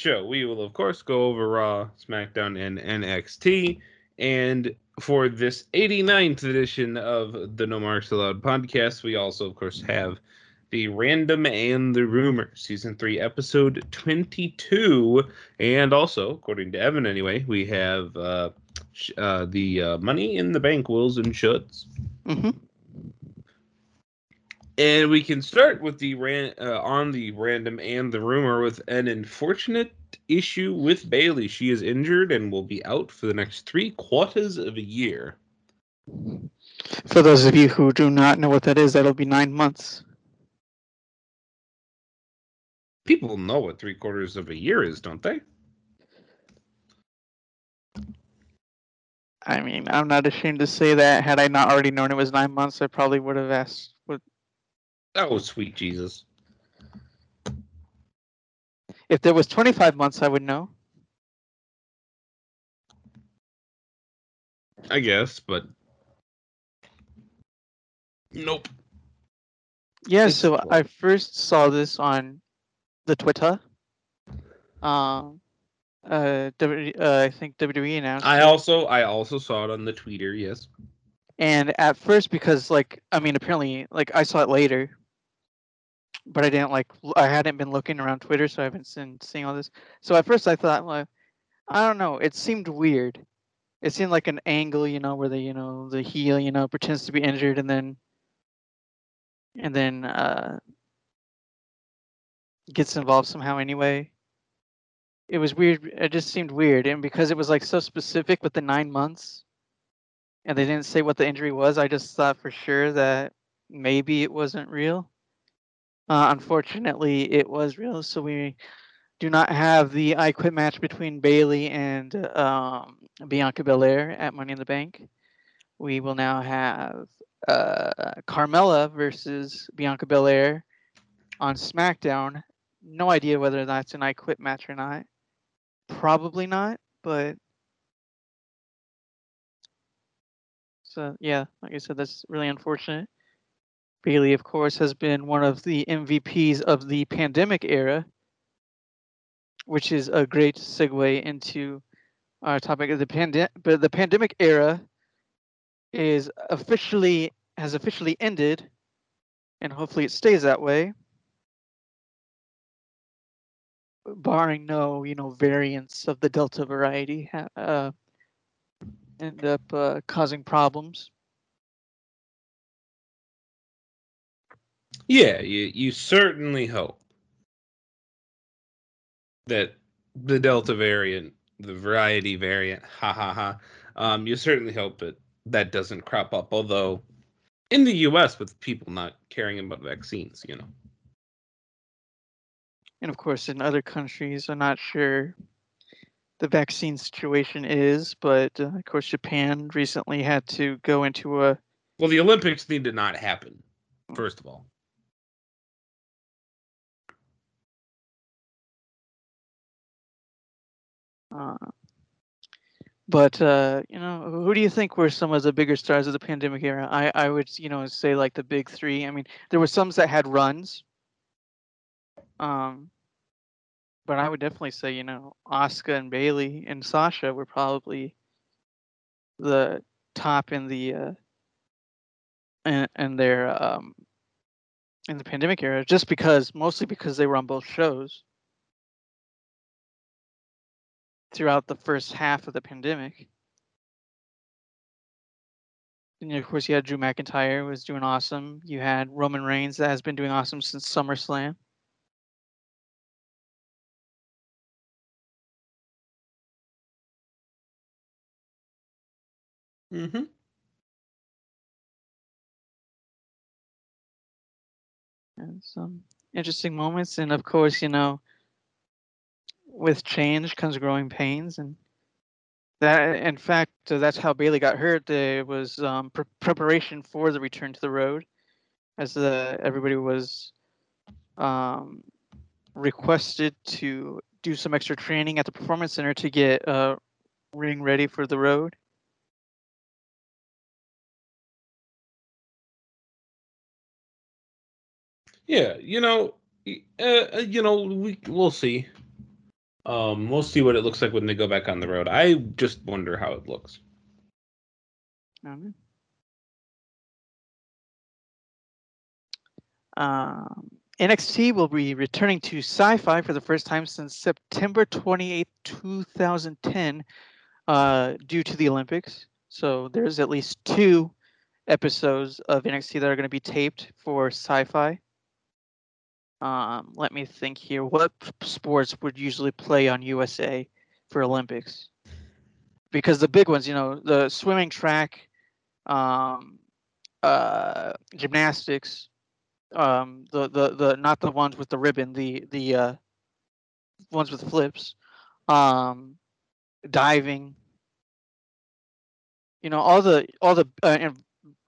show, we will, of course, go over Raw, SmackDown, and NXT. And for this 89th edition of the No Marks Allowed podcast, we also, of course, have the Random and the Rumor, Season 3, Episode 22. And also, according to Evan anyway, we have uh, sh- uh, the uh, Money in the Bank wills and shoulds. Mm-hmm. And we can start with the ran- uh, on the random and the rumor with an unfortunate issue with Bayley. She is injured and will be out for the next three quarters of a year. For those of you who do not know what that is, that'll be nine months. People know what three quarters of a year is, don't they? I mean, I'm not ashamed to say that. Had I not already known it was nine months, I probably would have asked. Oh, sweet Jesus. if there was 25 months? I would know. I guess, but nope. Yeah. It's So cool. I first saw this on the Twitter. Um. Uh, w, uh, I think WWE announced. I it. also I also saw it on the tweeter. Yes. And at first, because like I mean, apparently, like I saw it later, but I didn't like I hadn't been looking around Twitter, so I haven't seen seeing all this. So at first, I thought, well, I don't know, it seemed weird. It seemed like an angle, you know, where the you know the heel, you know, pretends to be injured, and then and then uh gets involved somehow anyway. It was weird. It just seemed weird, and because it was like so specific with the nine months and they didn't say what the injury was. I just thought for sure that maybe it wasn't real. Uh, unfortunately, it was real. So we do not have the I Quit match between Bayley and um, Bianca Belair at Money in the Bank. We will now have uh, Carmella versus Bianca Belair on SmackDown. No idea whether that's an I Quit match or not. Probably not, but So yeah, like I said, that's really unfortunate. Bayley, of course, has been one of the MVPs of the pandemic era, which is a great segue into our topic of the pandemic. But the pandemic era is officially has officially ended, and hopefully it stays that way, barring no, you know, variants of the Delta variety. Uh, end up uh, causing problems. Yeah, you you certainly hope that the Delta variant, the variety variant, ha ha ha. Um, you certainly hope that that doesn't crop up. Although, in the U.S., with people not caring about vaccines, you know. And of course, in other countries, I'm not sure the vaccine situation is, but uh, of course, Japan recently had to go into a Well, the Olympics need to not happen. First of all, Uh, but uh, you know, who do you think were some of the bigger stars of the pandemic era? I I would you know say like the big three. I mean, there were some that had runs. Um, but I would definitely say you know Asuka and Bayley and Sasha were probably the top in the uh, in, in their um in the pandemic era, just because mostly because they were on both shows. Throughout the first half of the pandemic. And of course, you had Drew McIntyre was doing awesome. You had Roman Reigns that has been doing awesome since SummerSlam. mm-hmm. and some interesting moments. And of course, you know, with change comes growing pains, and that, in fact, uh, that's how Bayley got hurt. It was um, pre- preparation for the return to the road, as the everybody was um, requested to do some extra training at the performance center to get uh, ring ready for the road. Yeah, you know, uh, you know, we we'll see. Um, we'll see what it looks like when they go back on the road. I just wonder how it looks. Um, um, NXT will be returning to Syfy for the first time since September 28, 2010, uh, due to the Olympics. So there's at least two episodes of NXT that are going to be taped for Syfy. Um, let me think here. What sports would usually play on USA for Olympics? Because the big ones, you know, the swimming track, um, uh, gymnastics, um, the, the the not the ones with the ribbon, the the uh, ones with flips, um, diving. You know, all the all the uh,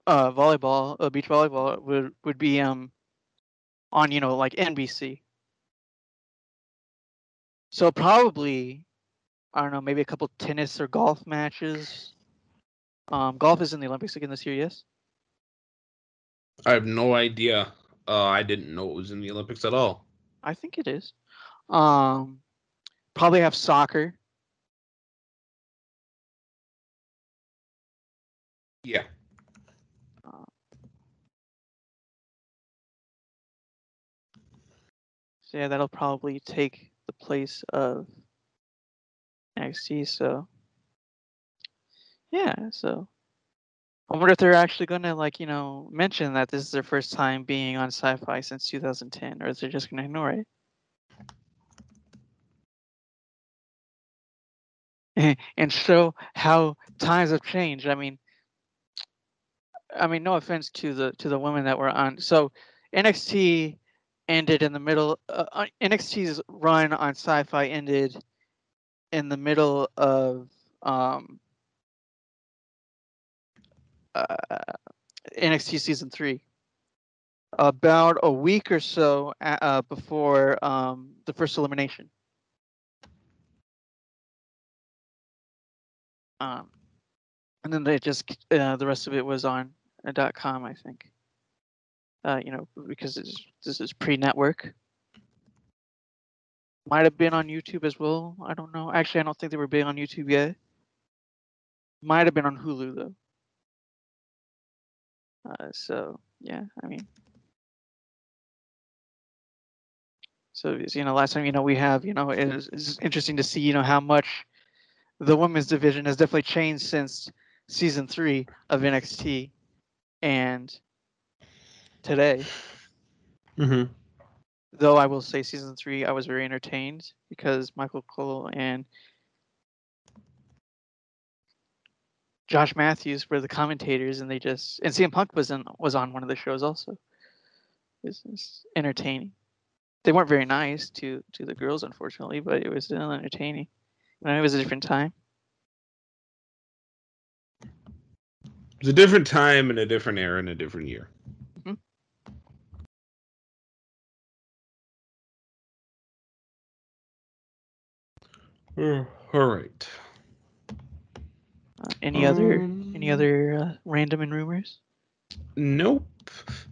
uh, volleyball, uh, beach volleyball would would be um on you know like NBC. So probably I don't know, maybe a couple tennis or golf matches. Um, golf is in the Olympics again this year, yes. I have no idea. Uh, I didn't know it was in the Olympics at all. I think it is. Um, probably have soccer. Yeah. Yeah, that'll probably take the place of NXT. So yeah, so I wonder if they're actually to like you know mention that this is their first time being on Syfy since 2010, or is they just to ignore it? and show how times have changed. I mean, I mean, no offense to the to the women that were on. So NXT ended in the middle. Uh, uh NXT's run on Syfy ended in the middle of um, uh, NXT season three. About a week or so uh, before um, the first elimination. Um, and then they just uh, the rest of it was on uh, .com, I think uh, you know, because this is pre-network. Might have been on YouTube as well. I don't know. Actually, I don't think they were big on YouTube yet. Might have been on Hulu though. Uh, so yeah, I mean, so you know, last time you know we have you know it's, it's interesting to see you know how much the women's division has definitely changed since season three of NXT, and today. Mm-hmm. Though I will say, season three, I was very entertained because Michael Cole and Josh Matthews were the commentators, and they just and CM Punk was in was on one of the shows also. It's, it's entertaining. They weren't very nice to to the girls, unfortunately, but it was still entertaining. And it was a different time. It was a different time and a different era and a different year. All right. Uh, any other any um, other uh, random and rumors? Nope.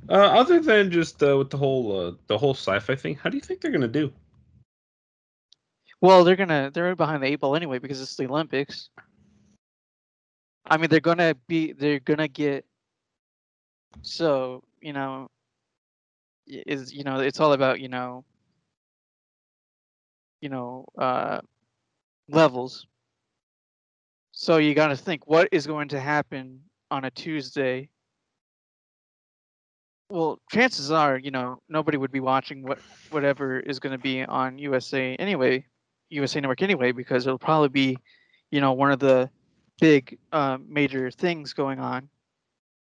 Uh, other than just uh, with the whole uh, the whole Syfy thing, how do you think they're gonna do? Well, they're gonna they're behind the eight ball anyway because it's the Olympics. I mean, they're gonna be they're gonna get. So you know, is you know it's all about you know. You know, uh, levels. So you got to think what is going to happen on a Tuesday. Well, chances are, you know, nobody would be watching what whatever is going to be on USA anyway, USA Network anyway, because it'll probably be, you know, one of the big uh, major things going on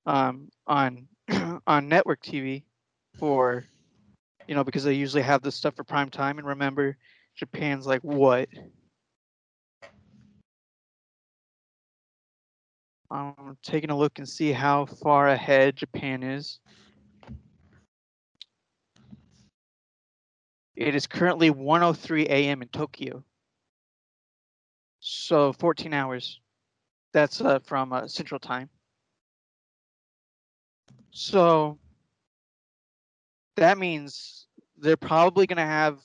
um, on on network TV for, you know, because they usually have this stuff for prime time. And remember, Japan's like what? I'm taking a look and see how far ahead Japan is. It is currently 1:03 a.m. in Tokyo. So 14 hours. That's uh, from uh, Central Time. So that means they're probably going to have.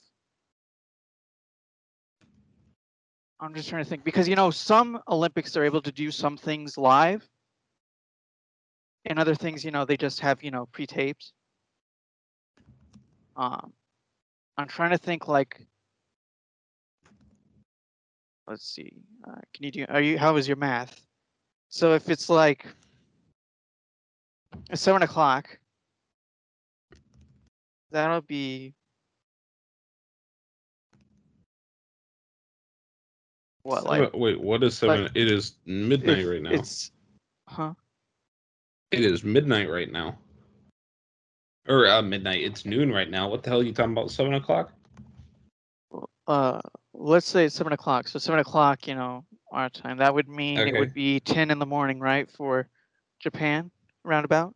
I'm just trying to think because you know some Olympics are able to do some things live, and other things you know they just have you know pre-taped. Um, I'm trying to think like. Let's see. Uh, can you do? Are you? How is your math? So if it's like seven o'clock, that'll be what like wait, what is seven? it is midnight if right now. It's huh? It is midnight right now. Or uh, midnight. It's noon right now. What the hell are you talking about? Seven o'clock? Uh, let's say it's seven o'clock. So seven o'clock, you know, our time. That would mean it would be ten in the morning, right, for Japan, roundabout.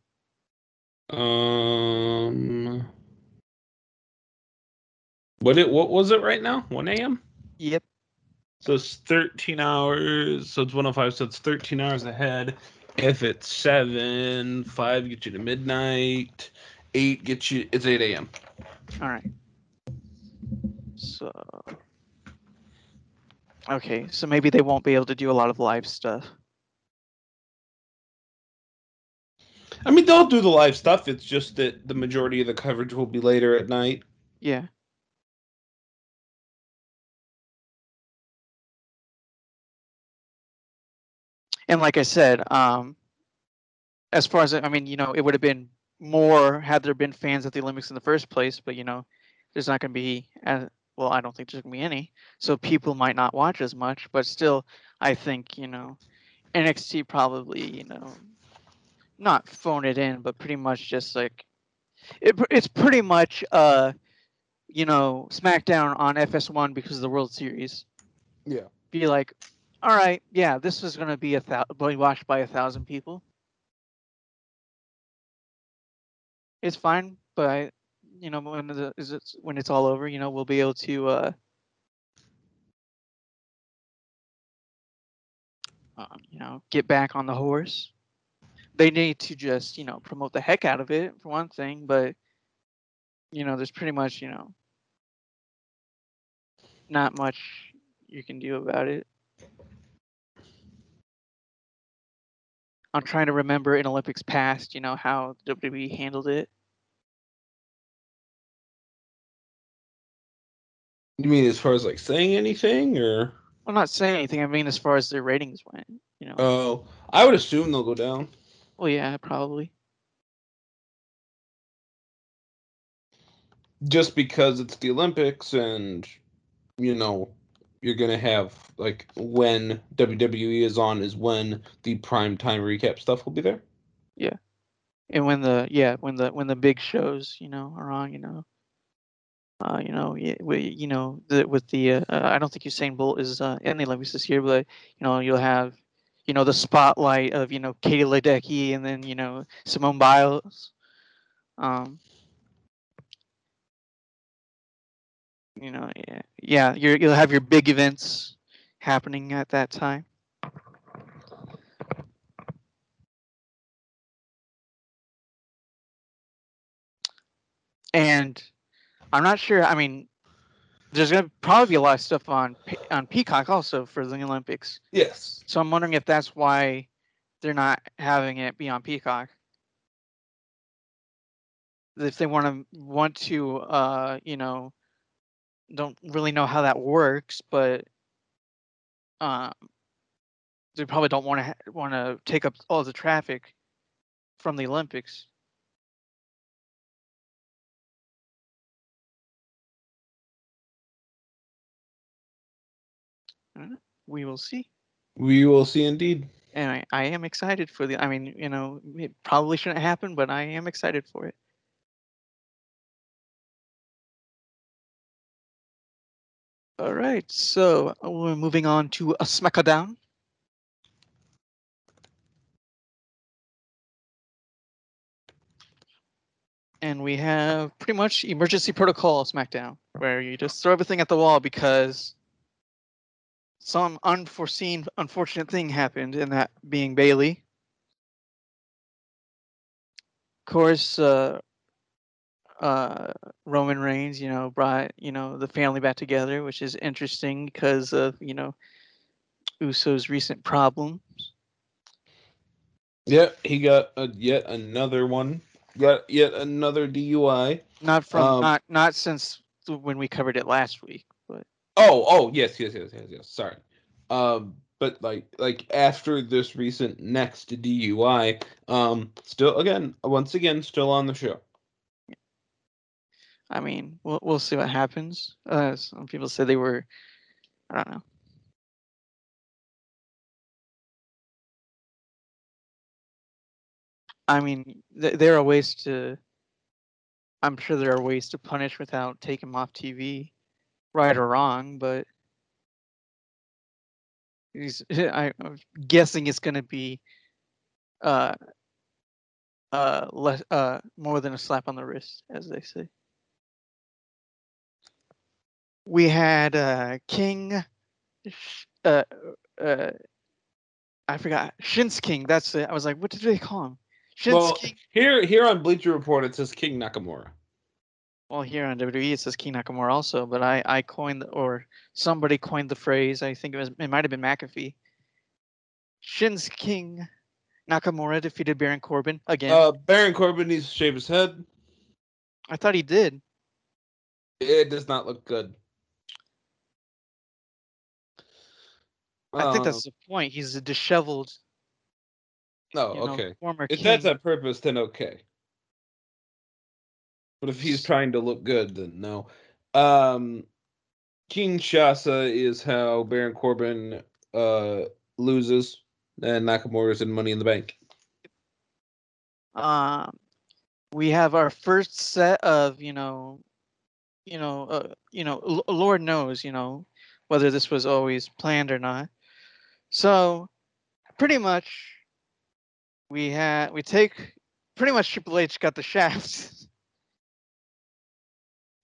Um. What it? What was it right now? One a.m. Yep. So it's thirteen hours. So it's one o five. So it's thirteen hours ahead. If it's seven, five gets you to midnight. Eight gets you. It's eight a.m. All right. So. Okay, so maybe they won't be able to do a lot of live stuff. I mean, they'll do the live stuff. It's just that the majority of the coverage will be later at night. Yeah. And like I said, um, as far as I mean, you know, it would have been more had there been fans at the Olympics in the first place, but you know, there's not going to be as well. I don't think there's going to be any, so people might not watch as much. But still, I think you know, NXT probably you know, not phone it in, but pretty much just like it, it's pretty much uh you know SmackDown on FS1 because of the World Series. Yeah. Be like, all right, yeah, this is gonna be a thousand, watched by a thousand people. It's fine, but I, you know, when the is it when it's all over, you know, we'll be able to uh, um, you know, get back on the horse. They need to just, you know, promote the heck out of it for one thing, but you know, there's pretty much, you know, not much you can do about it. I'm trying to remember in Olympics past, you know, how WWE handled it. You mean as far as like saying anything, or? I'm not saying anything. I mean, as far as their ratings went, you know. Oh, I would assume they'll go down. well, yeah, probably. just because it's the Olympics and you know you're gonna have like when WWE is on is when the prime time recap stuff will be there. Yeah, and when the yeah, when the when the big shows, you know, are on, you know, uh, you know, we, you know, the, with the uh, uh, I don't think Usain Bolt is uh, in the Olympics this year, but you know, you'll have, you know, the spotlight of you know Katie Ledecky and then you know Simone Biles. Um, you know, yeah, yeah, you're, you'll have your big events happening at that time. And I'm not sure. I mean, there's gonna probably be a lot of stuff on on Peacock also for the Olympics. Yes. So I'm wondering if that's why they're not having it be on Peacock. If they want to want to, uh, you know, don't really know how that works, but um, they probably don't want to ha- want to take up all the traffic from the Olympics. Uh, We will see. We will see indeed. and I, I am excited for the. I mean, you know, it probably shouldn't happen, but I am excited for it. All right, so we're moving on to a SmackDown. And we have pretty much emergency protocol SmackDown, where you just throw everything at the wall because some unforeseen, unfortunate thing happened, and that being Bayley. Of course, uh, uh, Roman Reigns, you know, brought you know the family back together, which is interesting because of you know Uso's recent problems. Yeah, he got a, yet another one. Got yet another DUI. Not from Um, not not since when we covered it last week, but Oh, oh, yes, yes, yes, yes, yes. Sorry. Um, but like, like after this recent next DUI, um, still again, once again, still on the show. I mean, we'll we'll see what happens. Uh, some people say they were, I don't know. I mean, th- there are ways to. I'm sure there are ways to punish without taking them off TV, right or wrong. But I, I'm guessing it's going to be, uh, uh, less, uh, more than a slap on the wrist, as they say. We had uh, King, uh, uh, I forgot Shins King. That's it. I was like, what did they call him? Shins Well, King. here, here on Bleacher Report, it says King Nakamura. Well, here on WWE it says King Nakamura also, but I I coined or somebody coined the phrase. I think it was it might have been McAfee. Shins King Nakamura defeated Baron Corbin again. Uh, Baron Corbin needs to shave his head. I thought he did. It does not look good. I think Uh, that's the point. He's a disheveled, no. you know, okay. former If king. that's on purpose, then okay. But if he's trying to look good, then no. Um, Kinshasa is how Baron Corbin uh loses, and Nakamura's in Money in the Bank. um, we have our first set of you know, you know, uh, you know, L- Lord knows, you know, whether this was always planned or not. So, pretty much, we had we take pretty much Triple H got the shaft.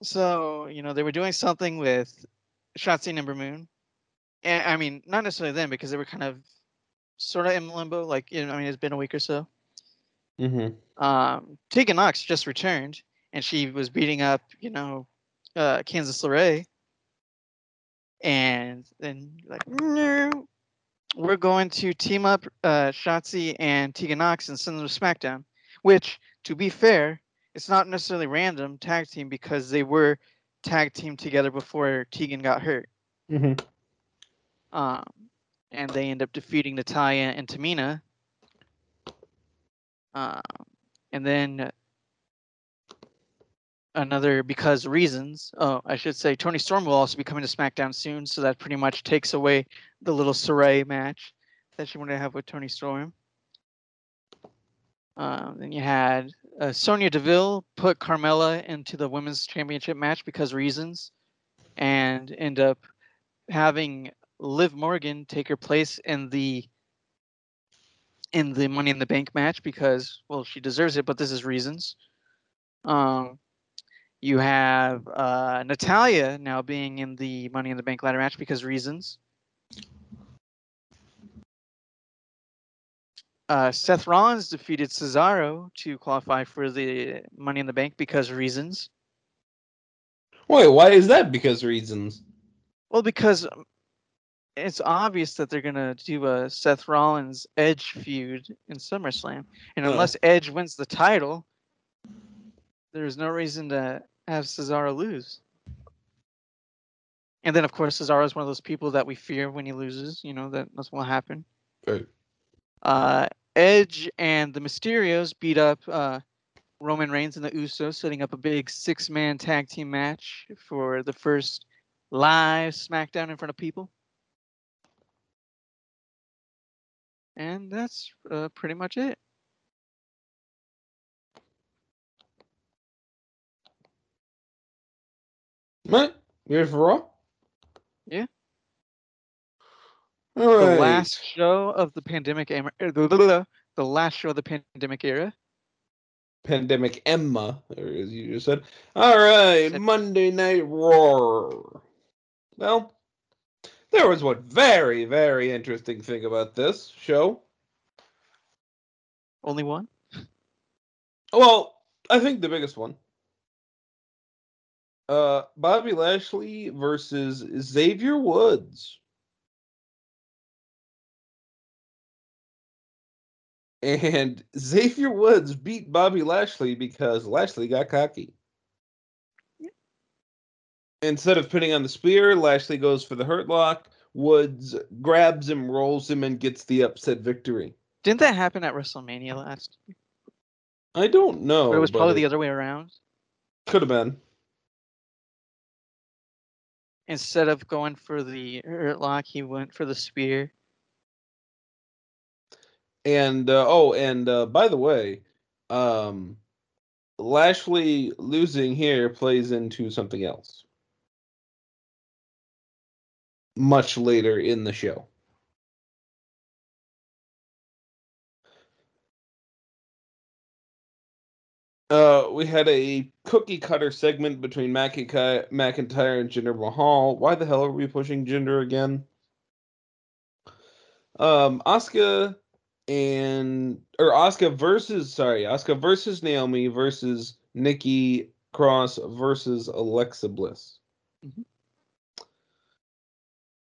so you know they were doing something with Shotzi and Ember Moon, and I mean not necessarily them because they were kind of sort of in limbo. Like you know, I mean it's been a week or so. Mm-hmm. um, Tegan Nox just returned, and she was beating up, you know, uh, Candice LeRae. And then like, no, we're going to team up uh, Shotzi and Tegan Nox and send them to SmackDown. Which, to be fair, it's not necessarily random tag team because they were tag team together before Tegan got hurt. Mm-hmm. Um, and they end up defeating Natalya and Tamina. Um, and then another because reasons. Oh, I should say Toni Storm will also be coming to SmackDown soon, so that pretty much takes away the little Sarray match that she wanted to have with Toni Storm. Um, then you had uh, Sonya Deville put Carmella into the women's championship match because reasons, and end up having Liv Morgan take her place in the in the Money in the Bank match because well she deserves it, but this is reasons. Um, you have uh, Natalya now being in the Money in the Bank ladder match because reasons. Uh, Seth Rollins defeated Cesaro to qualify for the Money in the Bank because reasons. Wait, why is that? Because reasons. Well, because um, it's obvious that they're gonna do a Seth Rollins Edge feud in SummerSlam, and Oh. unless Edge wins the title, there's no reason to have Cesaro lose. And then, of course, Cesaro is one of those people that we fear when he loses. You know that that's what will happen. Right. Uh, Edge and the Mysterios beat up uh, Roman Reigns and the Usos, setting up a big six-man tag team match for the first live SmackDown in front of people. And that's uh, pretty much it. What? You ready for Raw? Yeah. All the right. last show of the pandemic era, er, the last show of the pandemic era. pandemic Emma, as you just said. All right, Said- Monday Night Raw. Well, there was one very, very interesting thing about this show. Only one. Well, I think the biggest one. Uh, Bobby Lashley versus Xavier Woods. And Xavier Woods beat Bobby Lashley because Lashley got cocky. Instead of pinning on the spear, Lashley goes for the hurt lock. Woods grabs him, rolls him, and gets the upset victory. Didn't that happen at WrestleMania last? I don't know. Or it was probably it the other way around. Could have been. Instead of going for the hurt lock, he went for the spear. And uh, oh, and uh, by the way, um, Lashley losing here plays into something else. Much later in the show. Uh, we had a cookie cutter segment between McIntyre, McIntyre and Jinder Mahal. Why the hell are we pushing Jinder again? Um, Asuka and or Asuka versus sorry, Asuka versus Naomi versus Nikki Cross versus Alexa Bliss. Mhm.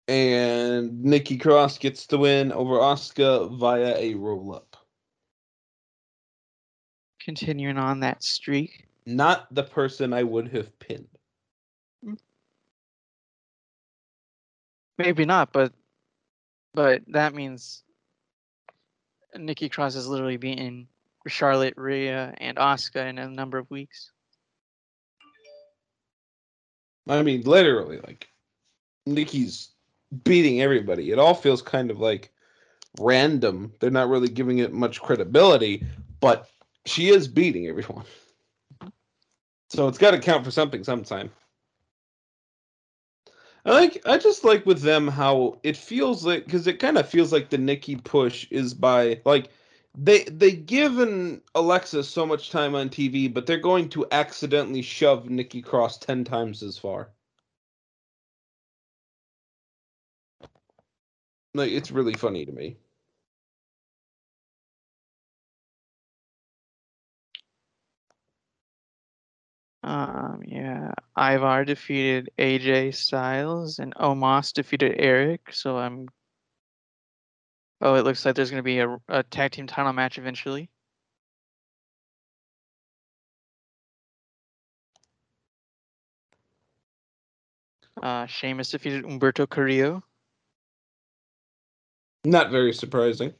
And Nikki Cross gets the win over Asuka via a roll up. Continuing on that streak. Not the person I would have pinned. Maybe not, but but that means Nikki Cross has literally beaten Charlotte, Rhea, and Asuka in a number of weeks. I mean, literally, like Nikki's beating everybody. It all feels kind of like random. They're not really giving it much credibility, but she is beating everyone. So it's got to count for something sometime. I like. I just like with them how it feels like because it kind of feels like the Nikki push is by like they they given Alexa so much time on TV, but they're going to accidentally shove Nikki Cross ten times as far. Like it's really funny to me. Um, yeah, Ivar defeated AJ Styles and Omos defeated Erik. So I'm. Oh, it looks like there's going to be a, a tag team title match eventually. Uh, Sheamus defeated Humberto Carrillo. Not very surprising.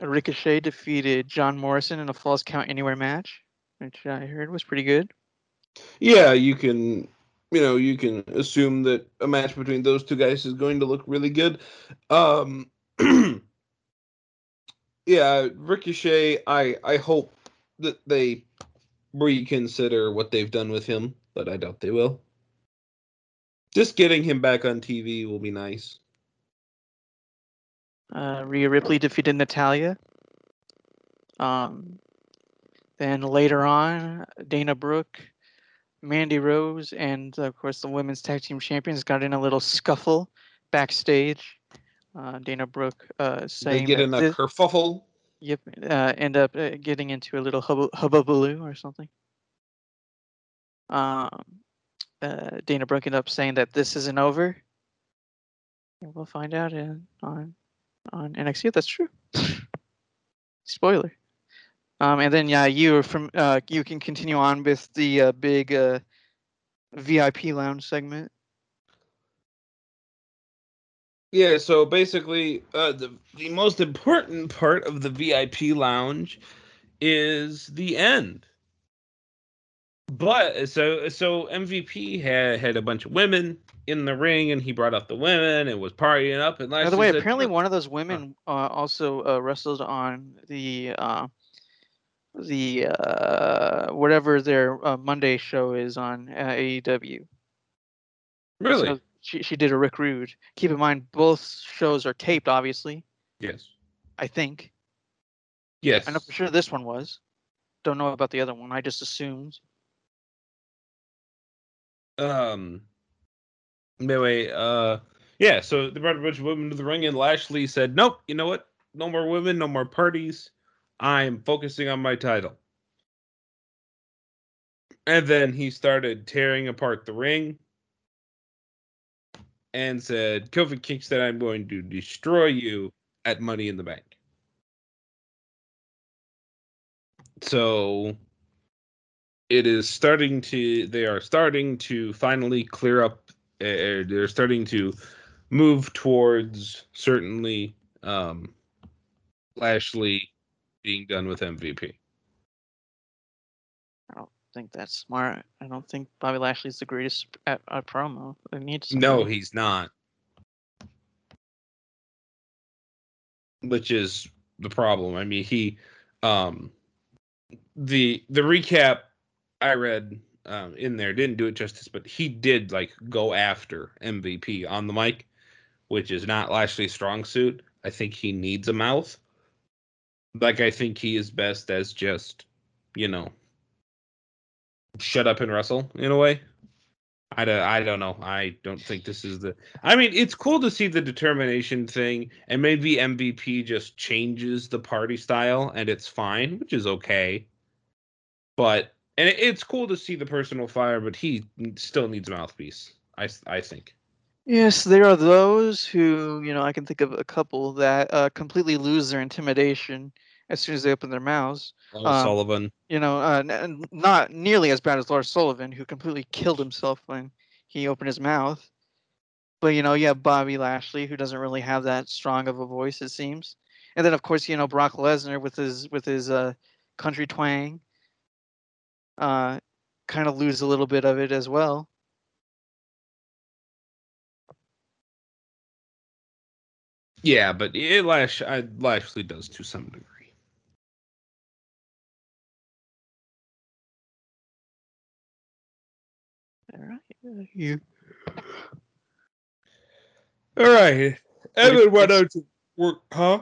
Ricochet defeated John Morrison in a Falls Count Anywhere match, which I heard was pretty good. Yeah, you can, you know, you can assume that a match between those two guys is going to look really good. Um, yeah, Ricochet. I I hope that they reconsider what they've done with him, but I doubt they will. Just getting him back on TV will be nice. Uh, Rhea Ripley defeated Natalya. Um, then later on, Dana Brooke, Mandy Rose, and of course the women's tag team champions got in a little scuffle backstage. Uh, Dana Brooke uh, saying they get in a thi- kerfuffle. Yep, uh, end up uh, getting into a little hubba hubbubaloo or something. Um, uh, Dana Brooke ended up saying that this isn't over. And we'll find out in, on on NXT if that's true. Spoiler. Um, and then yeah, you from uh, you can continue on with the uh, big uh, VIP lounge segment. Yeah, so basically, uh, the the most important part of the VIP lounge is the end. But so so MVP had had a bunch of women in the ring, and he brought up the women and was partying up. And By the way, apparently "Look, one of those women uh, also uh, wrestled on the uh, the uh, whatever their uh, Monday show is on uh, AEW. really, So, she she did a Rick Rude. Keep in mind, both shows are taped, obviously. Yes. I think. Yes. I know for sure this one was. Don't know about the other one. I just assumed. Um. Anyway, uh, yeah. So they brought a bunch of women to the ring, and Lashley said, "Nope. You know what? No more women. No more parties. I'm focusing on my title." And then he started tearing apart the ring and said, Kofi Kingston, I'm going to destroy you at Money in the Bank. So it is starting to, they are starting to finally clear up, uh, they're starting to move towards certainly um, Lashley being done with MVP. I don't think that's smart. I don't think Bobby Lashley's the greatest at, a promo. They need No, he's not. Which is the problem. I mean, he um the the recap I read um in there didn't do it justice, but he did like go after MVP on the mic, which is not Lashley's strong suit. I think he needs a mouth. Like I think he is best as just, you know, shut up and wrestle in a way. I don't, I don't know. I don't think this is the. I mean, it's cool to see the determination thing, and maybe MVP just changes the party style, and it's fine, which is okay. But and it's cool to see the personal fire, but he still needs a mouthpiece. I I think. Yes, there are those who, you know, I can think of a couple that uh, completely lose their intimidation as soon as they open their mouths. Lars Um, Sullivan. You know, uh, n- not nearly as bad as Lars Sullivan, who completely killed himself when he opened his mouth. But you know, you have Bobby Lashley, who doesn't really have that strong of a voice, it seems. And then, of course, you know Brock Lesnar with his with his uh, country twang. Uh, kind of lose a little bit of it as well. Yeah, but it Lash I, Lashley does to some degree. All right, you All right, Evan, Evan, why why don't don't you work? Huh?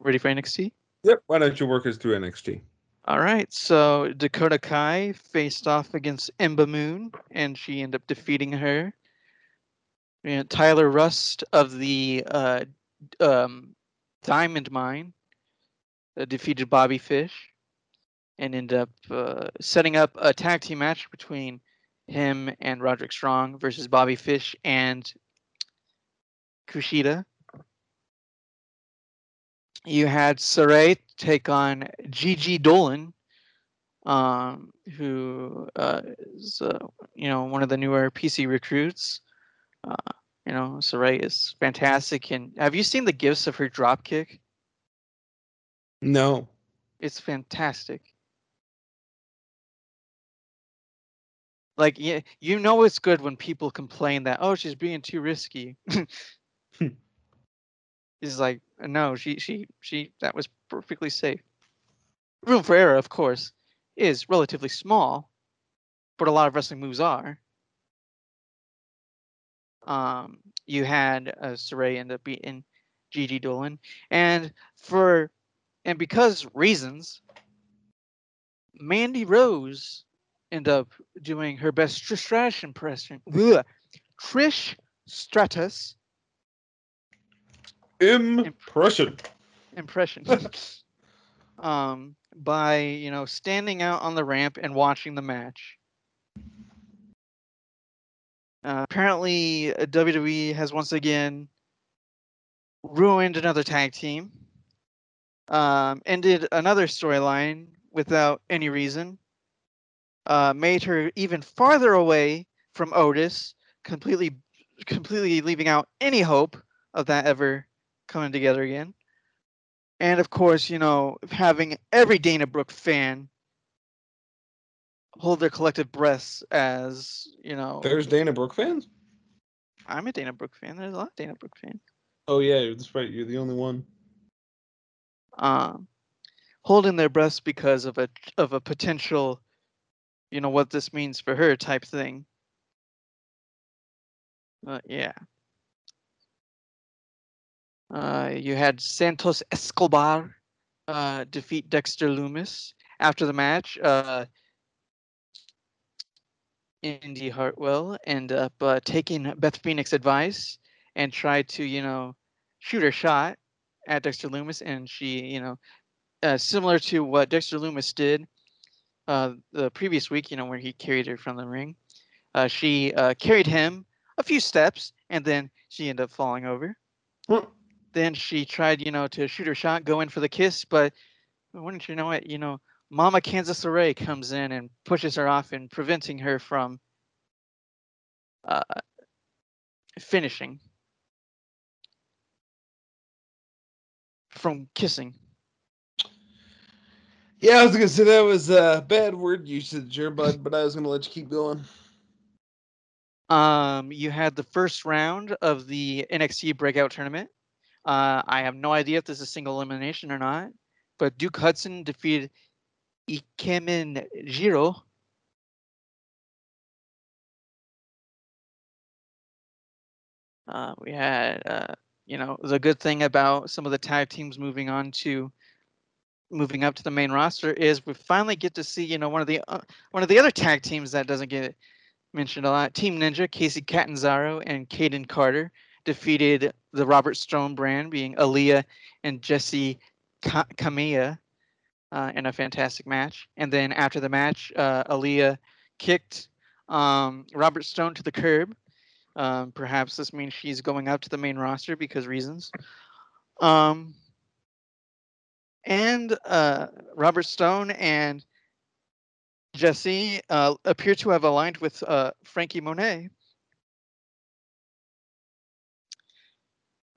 ready for NXT? Yep. Why don't you work us through NXT? All right, so Dakota Kai faced off against Ember Moon, and she ended up defeating her. And Tyler Rust of the uh, um, Diamond Mine uh, defeated Bobby Fish, and ended up uh, setting up a tag team match between him and Roderick Strong versus Bobby Fish and Kushida. You had Sarray take on Gigi Dolin, um, who uh, is uh, you know one of the newer PC recruits. Uh, you know, Sarray is fantastic. And have you seen the gifts of her drop kick? No. It's fantastic. Like yeah, you know it's good when people complain that oh she's being too risky. Hmm. It's like no, she she she that was perfectly safe. Room for error, of course, is relatively small, but a lot of wrestling moves are. Um, you had uh, Sarray end up beating Gigi Dolin, and for and because reasons, Mandy Rose end up doing her best Trish Stratus impression. Ugh. Trish Stratus Impression. impression. um, by you know standing out on the ramp and watching the match. Uh, apparently, uh, WWE has once again ruined another tag team. Um, ended another storyline without any reason. Uh, made her even farther away from Otis, completely, completely leaving out any hope of that ever coming together again. And of course, you know, having every Dana Brooke fan hold their collective breaths as, you know, There's Dana Brooke fans. I'm a Dana Brooke fan. There's a lot of Dana Brooke fans. Oh yeah, that's right. You're the only one. Um, holding their breaths because of a of a potential, you know, what this means for her type thing. Uh, yeah. Uh, you had Santos Escobar uh, defeat Dexter Lumis after the match. Indi Hartwell end up uh, taking Beth Phoenix's advice and tried to, you know, shoot her shot at Dexter Lumis, and she, you know, uh, similar to what Dexter Lumis did uh, the previous week, you know, where he carried her from the ring. Uh, she uh, carried him a few steps, and then she ended up falling over. Huh. Then she tried, you know, to shoot her shot, go in for the kiss, but wouldn't you know it, you know, Mama Kansas Array comes in and pushes her off and preventing her from uh, finishing, from kissing. Yeah, I was gonna say that was a bad word usage, there, bud, but I was gonna let you keep going. Um, you had the first round of the NXT Breakout Tournament. Uh, I have no idea if this is single elimination or not, but Duke Hudson defeated Ikemen Jiro. Uh, we had, uh, you know, the good thing about some of the tag teams moving on to moving up to the main roster is we finally get to see, you know, one of the uh, one of the other tag teams that doesn't get mentioned a lot. Team Ninja, Kacy Catanzaro and Kayden Carter defeated the Robert Stone brand, being Aliyah and Jessi Ka- Kamea uh, in a fantastic match. And then after the match, uh, Aliyah kicked um, Robert Stone to the curb. Um, perhaps this means she's going up to the main roster because reasons. Um, and uh, Robert Stone and Jessi uh, appear to have aligned with uh, Frankie Monet.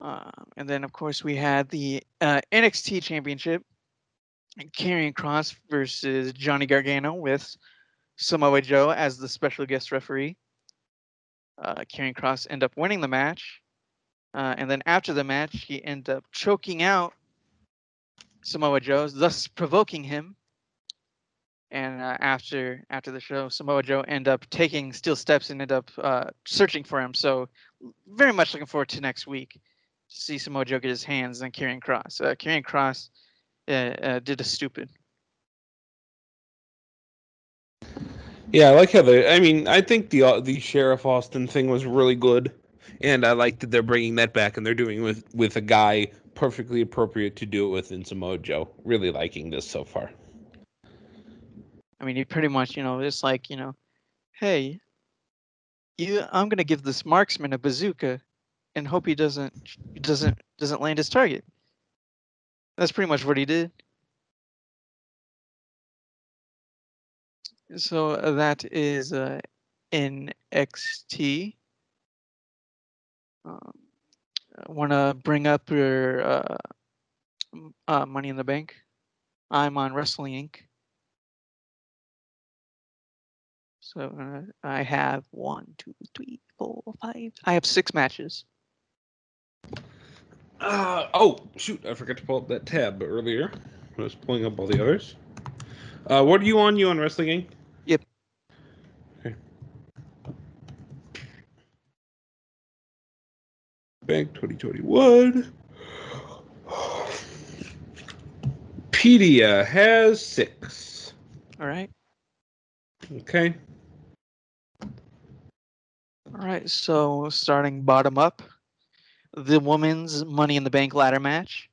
Um, and then, of course, we had the uh, NXT Championship, Karrion Kross versus Johnny Gargano with Samoa Joe as the special guest referee. Uh, Kross end up winning the match. Uh, and then after the match, he end up choking out Samoa Joe, thus provoking him. And uh, after after the show, Samoa Joe end up taking steel steps and end up uh, searching for him. So very much looking forward to next week to see Samoa Joe get his hands on Karrion Kross. Uh, Kross uh, did a stupid. Yeah, I like how they. I mean, I think the uh, the Sheriff Austin thing was really good, and I like that they're bringing that back and they're doing it with with a guy perfectly appropriate to do it with in Samoa Joe. Really liking this so far. I mean, he pretty much, you know, it's like, you know, hey, you, I'm gonna give this marksman a bazooka, and hope he doesn't doesn't doesn't land his target. That's pretty much what he did. So uh, that is uh, NXT. Um, Want to bring up your uh, uh, Money in the Bank? I'm on Wrestling Inc. So uh, I have one, two, three, four, five. I have six matches. Uh, oh shoot! I forgot to pull up that tab earlier. I was pulling up all the others. Uh, what are you on? You on Wrestling Inc? Yep. Okay. Bank 2021. Pedia has six. All right. Okay. All right. So starting bottom up, the women's Money in the Bank ladder match.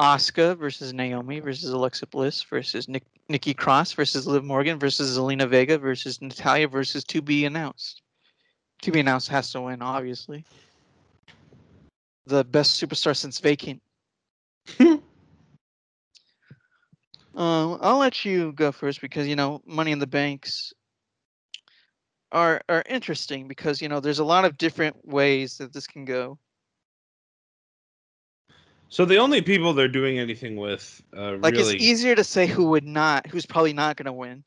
Asuka versus Naomi versus Alexa Bliss versus Nick, Nikki Cross versus Liv Morgan versus Zelina Vega versus Natalya versus to be announced. To be announced has to win, obviously. The best superstar since vacant. Um, I'll let you go first because you know Money in the Banks are are interesting because you know there's a lot of different ways that this can go. So the only people they're doing anything with, uh, Like really, it's easier to say who would not, who's probably not going to win.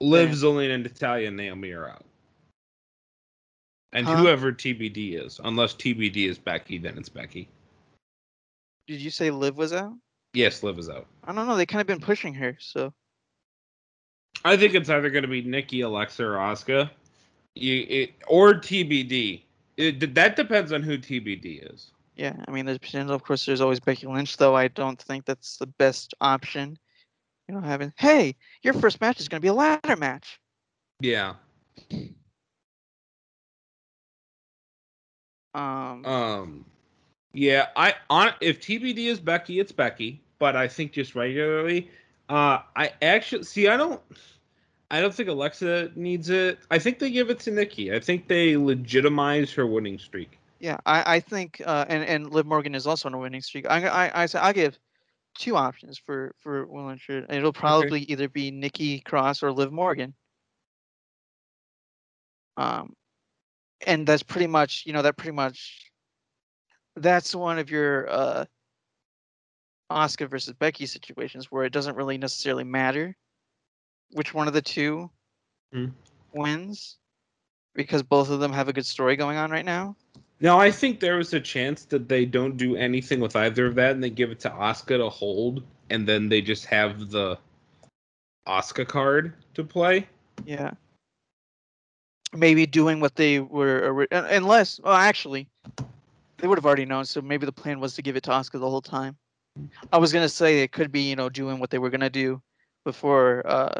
Liv, Yeah. Zelina, and Natalya, and Naomi are out. And Huh? whoever TBD is, unless TBD is Becky, then it's Becky. Did you say Liv was out? Yes, Liv is out. I don't know. They kind of been pushing her, so I think it's either going to be Nikki, Alexa, or Asuka. You, it, or TBD. It, that depends on who TBD is. Yeah, I mean, there's potential. Of course, there's always Becky Lynch, though. I don't think that's the best option. You know, having hey, your first match is going to be a ladder match. Yeah. Um, Um. Yeah, I on if TBD is Becky, it's Becky. But I think just regularly, uh, I actually see. I don't. I don't think Alexa needs it. I think they give it to Nikki. I think they legitimize her winning streak. Yeah, I, I think, uh, and and Liv Morgan is also on a winning streak. I I I say I give two options for for Will and Shirt. It'll probably either be Nikki Cross or Liv Morgan. Um, and that's pretty much you know that pretty much that's one of your uh Asuka versus Becky situations where it doesn't really necessarily matter which one of the two Hmm. wins because both of them have a good story going on right now. Now, I think there was a chance that they don't do anything with either of that, and they give it to Asuka to hold, and then they just have the Asuka card to play. Yeah. Maybe doing what they were, unless, well, actually, they would have already known. So maybe the plan was to give it to Asuka the whole time. I was gonna say it could be, you know, doing what they were gonna do before uh,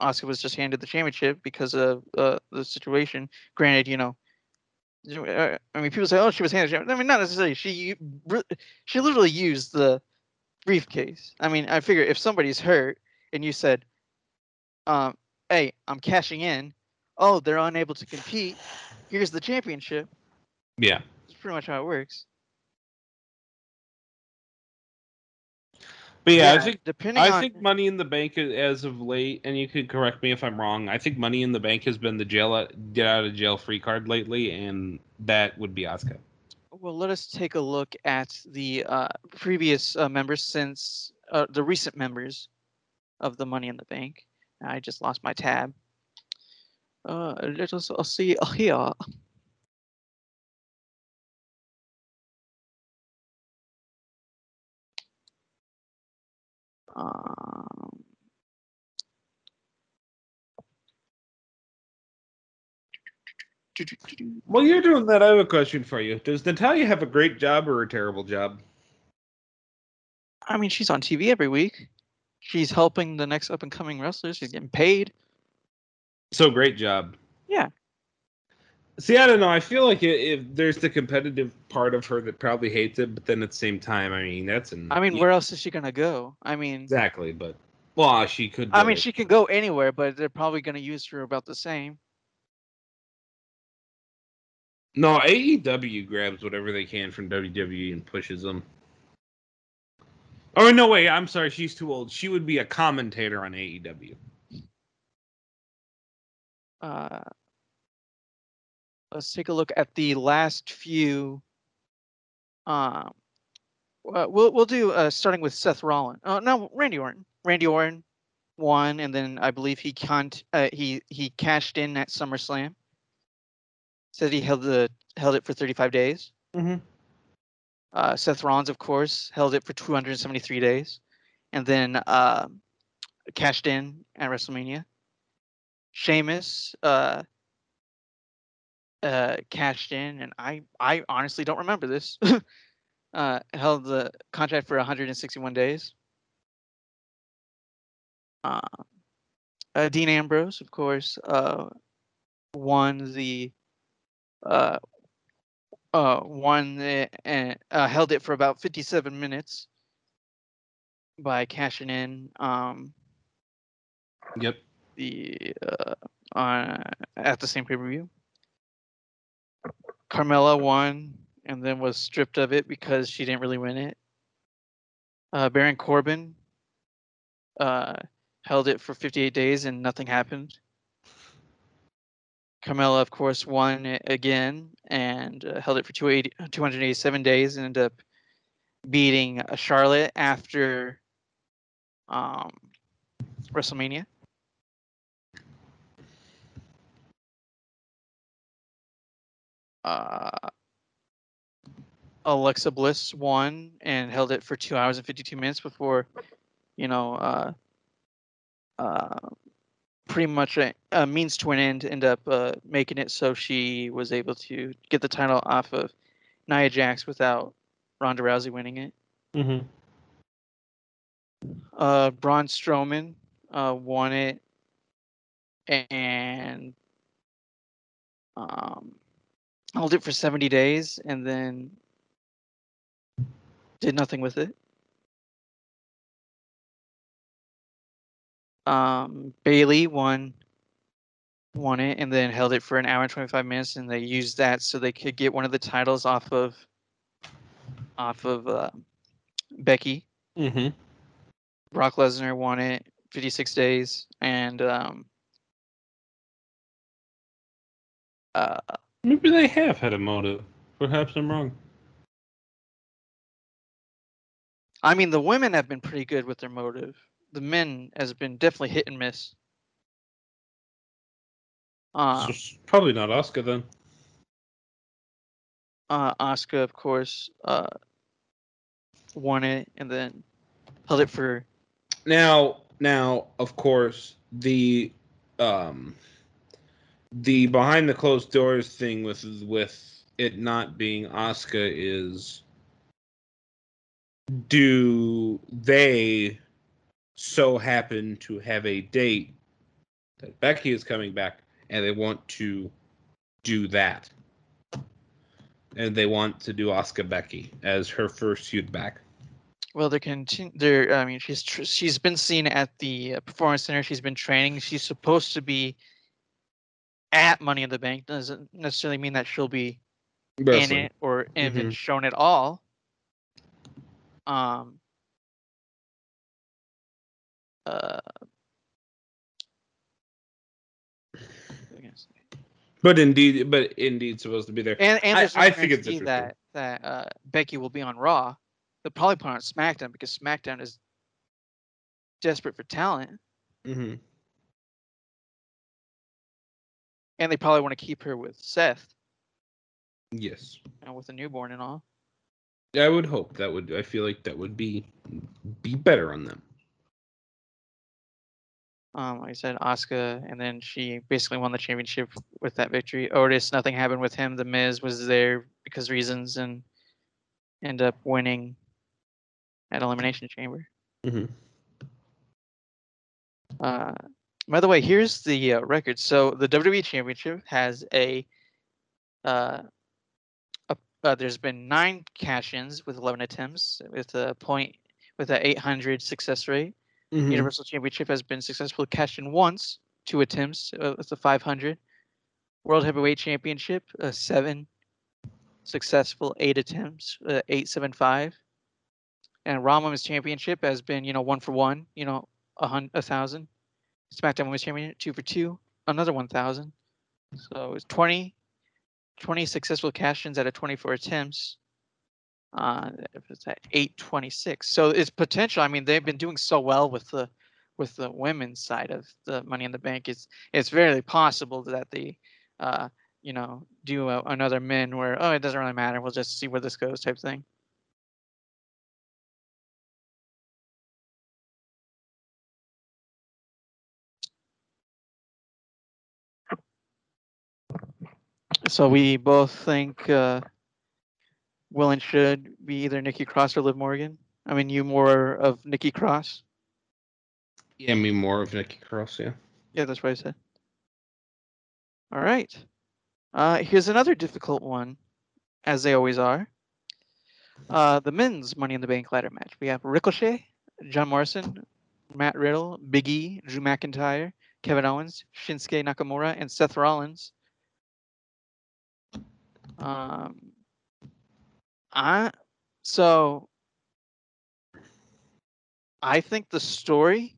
Asuka was just handed the championship because of uh, the situation. Granted, you know, I mean, people say, "Oh, she was handed." I mean, not necessarily. She she literally used the briefcase. I mean, I figure if somebody's hurt and you said, um, "Hey, I'm cashing in," oh, they're unable to compete. Here's the championship. Yeah. That's pretty much how it works. But yeah, I think depending I on think Money in the Bank as of late, and you could correct me if I'm wrong. I think Money in the Bank has been the jail get out of jail free card lately, and that would be Asuka. Well, let us take a look at the uh, previous uh, members since uh, the recent members of the Money in the Bank. I just lost my tab. Uh, let us uh, see here. Um, Well, you're doing that. I have a question for you. Does Natalya have a great job or a terrible job? I mean, she's on TV every week. She's helping the next up and coming wrestlers. She's getting paid. So great job. Yeah. See, I don't know. I feel like if there's the competitive part of her that probably hates it, but then at the same time, I mean, that's an. I mean, where else is she gonna go? I mean, exactly? But well, she could. I mean, to- she can go anywhere, but they're probably gonna use her about the same. No, AEW grabs whatever they can from WWE and pushes them. Oh no, wait. I'm sorry. She's too old. She would be a commentator on AEW. Uh, let's take a look at the last few. Um, uh, we'll we'll do uh, starting with Seth Rollins. Oh no, Randy Orton. Randy Orton won, and then I believe he con- uh, he he cashed in at SummerSlam. Said he held the held it for 35 days. Mm-hmm. Uh, Seth Rollins, of course, held it for 273 days, and then uh, cashed in at WrestleMania. Sheamus uh, uh, cashed in, and I I honestly don't remember this. uh, held the contract for 161 days. Uh, uh, Dean Ambrose, of course, uh, won the uh, uh, won the, and uh, held it for about 57 minutes by cashing in um, Yep. the uh, on at the same pay per view. Carmella won and then was stripped of it because she didn't really win it. Uh, Baron Corbin uh, held it for 58 days and nothing happened. Carmella, of course, won it again and uh, held it for 287 days and ended up beating uh, Charlotte after um, WrestleMania. Uh, Alexa Bliss won and held it for two hours and 52 minutes before, you know, uh, uh, pretty much a, a means to an end, end up uh, making it so she was able to get the title off of Nia Jax without Ronda Rousey winning it. Mm-hmm. Uh, Braun Strowman uh, won it, and um, held it for 70 days, and then did nothing with it. Um, Bayley won won it and then held it for an hour and 25 minutes and they used that so they could get one of the titles off of off of uh, Becky. Mm-hmm. Brock Lesnar won it 56 days and um uh Maybe they have had a motive. Perhaps I'm wrong. I mean the women have been pretty good with their motive. The men has been definitely hit and miss. Uh, So probably not Asuka then. uh Asuka of course uh won it and then held it for Now, now, of course, the um, the behind the closed doors thing with with it not being Asuka is do they so happen to have a date that Becky is coming back and they want to do that. And they want to do Asuka Becky as her first feud back. Well, they're continu- They're. I mean, she's tr- she's been seen at the uh, performance center. She's been training. She's supposed to be at Money in the Bank. Doesn't necessarily mean that she'll be in it or even Mhm. shown at all. Um. Uh. what was I gonna say? But indeed, but indeed, supposed to be there. And and I- I think it's interesting. that that uh, Becky will be on Raw. They'll probably put on SmackDown because SmackDown is desperate for talent. hmm and they probably want to keep her with Seth Yes, and with a newborn and all. Yeah, I would hope that would. I feel like that would be be better on them. Um, like I said, Asuka, and then she basically won the championship with that victory. Otis, nothing happened with him. The Miz was there because reasons and end up winning at Elimination Chamber. Mm-hmm. Uh, by the way, here's the uh, record. So the WWE Championship has a, uh, a uh, there's been nine cash-ins with 11 attempts with a point with a 800 success rate. hmm Universal Championship has been successful cashed in once, two attempts uh, with a 500. World Heavyweight Championship, uh, seven successful, eight attempts, uh, 875. And Raw Women's Championship has been, you know, one for one, you know, a, hundred, a thousand. SmackDown Women's Championship, two for two, another 1,000. So it's 20, 20 successful cash-ins out of 24 attempts. Uh, it's at 826. So it's potential. I mean, they've been doing so well with the with the women's side of the Money in the Bank. It's it's very possible that they, uh, you know, do a, another men where oh it doesn't really matter. We'll just see where this goes type thing. So we both think uh, will and should be either Nikki Cross or Liv Morgan. I mean, you more of Nikki Cross. Yeah, me more of Nikki Cross. Yeah. Yeah, that's what I said. All right. Uh, here's another difficult one, as they always are. Uh, the men's Money in the Bank ladder match. We have Ricochet, John Morrison, Matt Riddle, Big E, Drew McIntyre, Kevin Owens, Shinsuke Nakamura, and Seth Rollins. Um, I so I think the story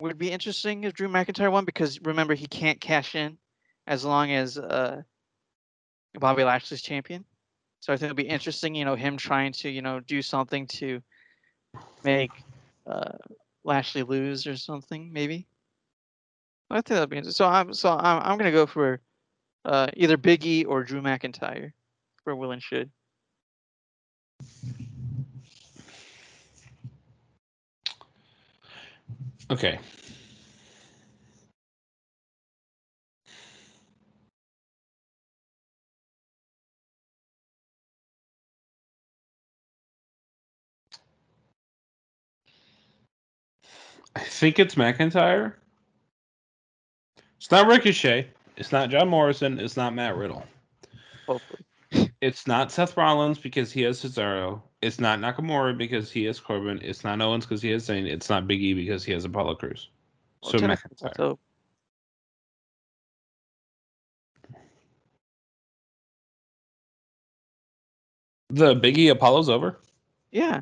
would be interesting if Drew McIntyre won because remember he can't cash in as long as uh, Bobby Lashley's champion. So I think it'll be interesting, you know, him trying to, you know, do something to make uh, Lashley lose or something, maybe. I think that'd be interesting. So I'm so I'm I'm gonna go for uh, either Biggie or Drew McIntyre for Will and Should. Okay. I think it's McIntyre. It's not Ricochet. It's not John Morrison. It's not Matt Riddle. Hopefully. It's not Seth Rollins because he has Cesaro. It's not Nakamura because he has Corbin. It's not Owens because he has Zayn. It's not Big E because he has Apollo Crews. Well, So McIntyre. So The Big E Apollo's over. yeah,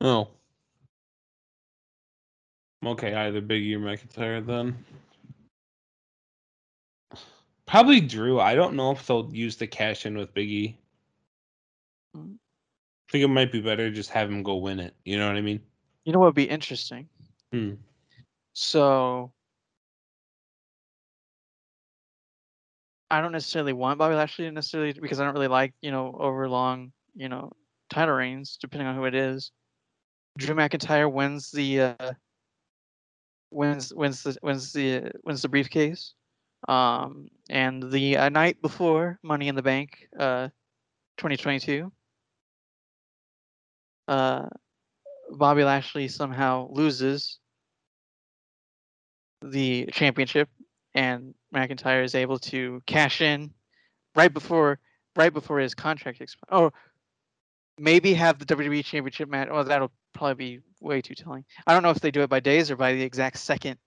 Oh. Okay, either Big E or McIntyre then. Probably Drew. I don't know if they'll use the cash in with Biggie. Mm. I think it might be better just have him go win it. You know what I mean? you know what would be interesting? Hmm. So I don't necessarily want Bobby Lashley necessarily because I don't really like you know over long you know title reigns depending on who it is. Drew McIntyre wins the uh, wins wins the wins the wins the briefcase, um, and the uh, night before Money in the Bank, uh, 2022. Uh, Bobby Lashley somehow loses the championship and McIntyre is able to cash in right before right before his contract expires. Oh, maybe have the WWE championship match. Oh, that'll probably be way too telling. I don't know if they do it by days or by the exact second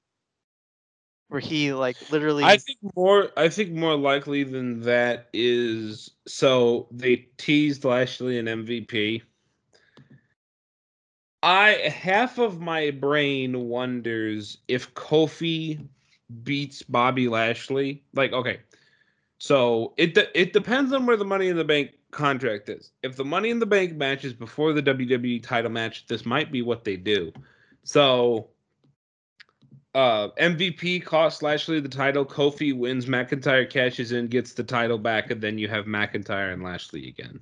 where he like literally I think more. I think more likely than that is so they teased Lashley an MVP. I half of my brain wonders if Kofi beats Bobby Lashley. Like, okay, so it de- it depends on where the Money in the Bank contract is. If the Money in the Bank matches before the WWE title match, this might be what they do. So uh, MVP costs Lashley the title. Kofi wins. McIntyre cashes in, gets the title back, and then you have McIntyre and Lashley again.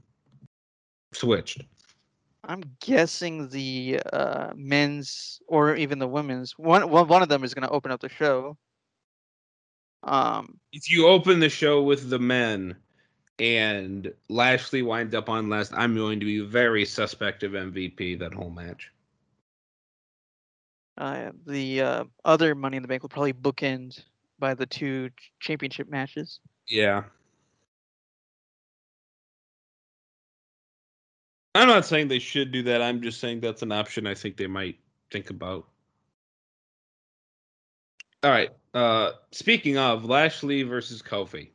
Switched. I'm guessing the uh, men's or even the women's one one one of them is going to open up the show. Um, If you open the show with the men and Lashley winds up on last, I'm going to be very suspect of MVP that whole match. Uh, the uh, other Money in the Bank will probably bookend by the two championship matches. Yeah. I'm not saying they should do that. I'm just saying that's an option I think they might think about. All right. Uh speaking of Lashley versus Kofi.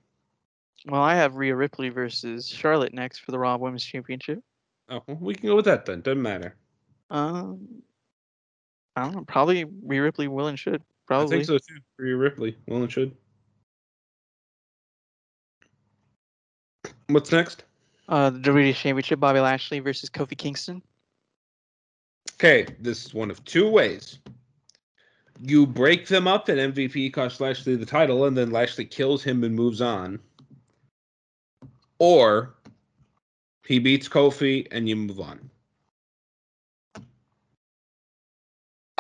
Well, I have Rhea Ripley versus Charlotte next for the Raw Women's Championship. Oh, we can go with that then. Doesn't matter. Um, I don't know. Probably Rhea Ripley will and should. Probably. I think so too. Rhea Ripley. will and should. What's next? Uh, the WWE Championship: Bobby Lashley versus Kofi Kingston. Okay, this is one of two ways. You break them up, and MVP costs Lashley the title, and then Lashley kills him and moves on. Or he beats Kofi and you move on.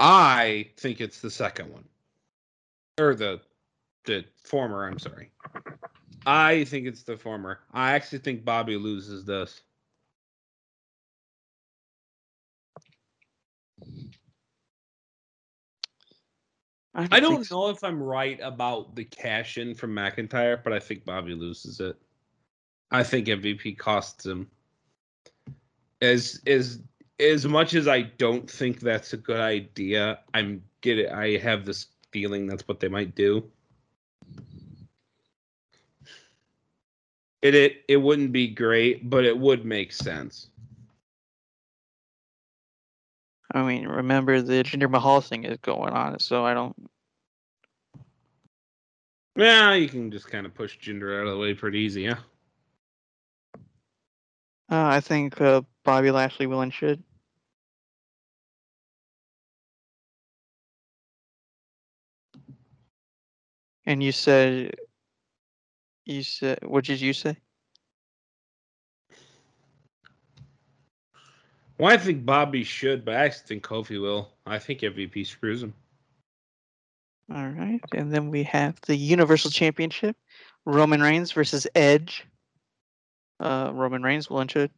I think it's the second one. Or the the former, I'm sorry. I think it's the former. I actually think Bobby loses this. I think don't so. know if I'm right about the cash in from McIntyre, but I think Bobby loses it. I think MVP costs him. As as as much as I don't think that's a good idea, I'm get it. I have this feeling that's what they might do. It it it wouldn't be great, but it would make sense. I mean, remember the Jinder Mahal thing is going on, so I don't. Yeah, you can just kind of push Jinder out of the way pretty easy, yeah. Uh, I think uh, Bobby Lashley will and should. And you said, you said, what did you say? Well, I think Bobby should, but I actually think Kofi will. I think MVP screws him. All right, and then we have the Universal Championship: Roman Reigns versus Edge. Uh, Roman Reigns will and should.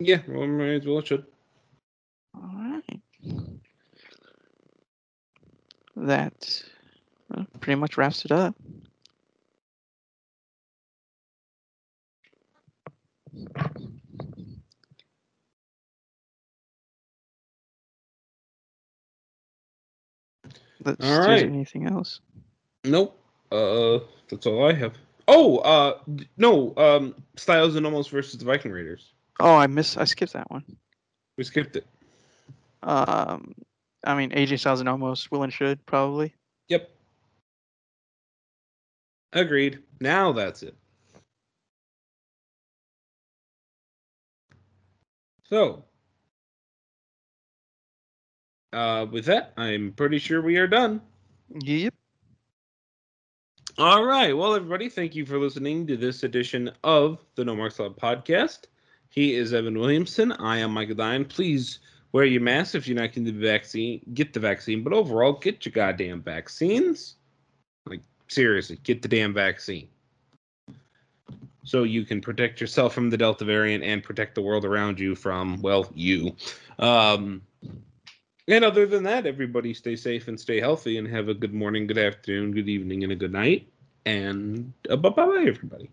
Yeah, Roman Reigns will should. That uh, pretty much wraps it up. Let's All do anything else. Nope. Uh, that's all I have. Oh, uh, no. Um, Styles and Omos versus the Viking Raiders. Oh, I miss. I skipped that one. We skipped it. Um, I mean, AJ Styles and Omos will and should probably. Yep. Agreed. Now that's it. So, uh, with that, I'm pretty sure we are done. Yep. All right. Well, everybody, thank you for listening to this edition of the No Marks Lab podcast. He is Evan Williamson. I am Michael Dine. Please wear your mask if you're not getting the vaccine. Get the vaccine, but overall, get your goddamn vaccines. Like seriously, get the damn vaccine. So you can protect yourself from the Delta variant and protect the world around you from, well, you. Um, and other than that, everybody stay safe and stay healthy and have a good morning, good afternoon, good evening, and a good night. And uh, bye bye, everybody.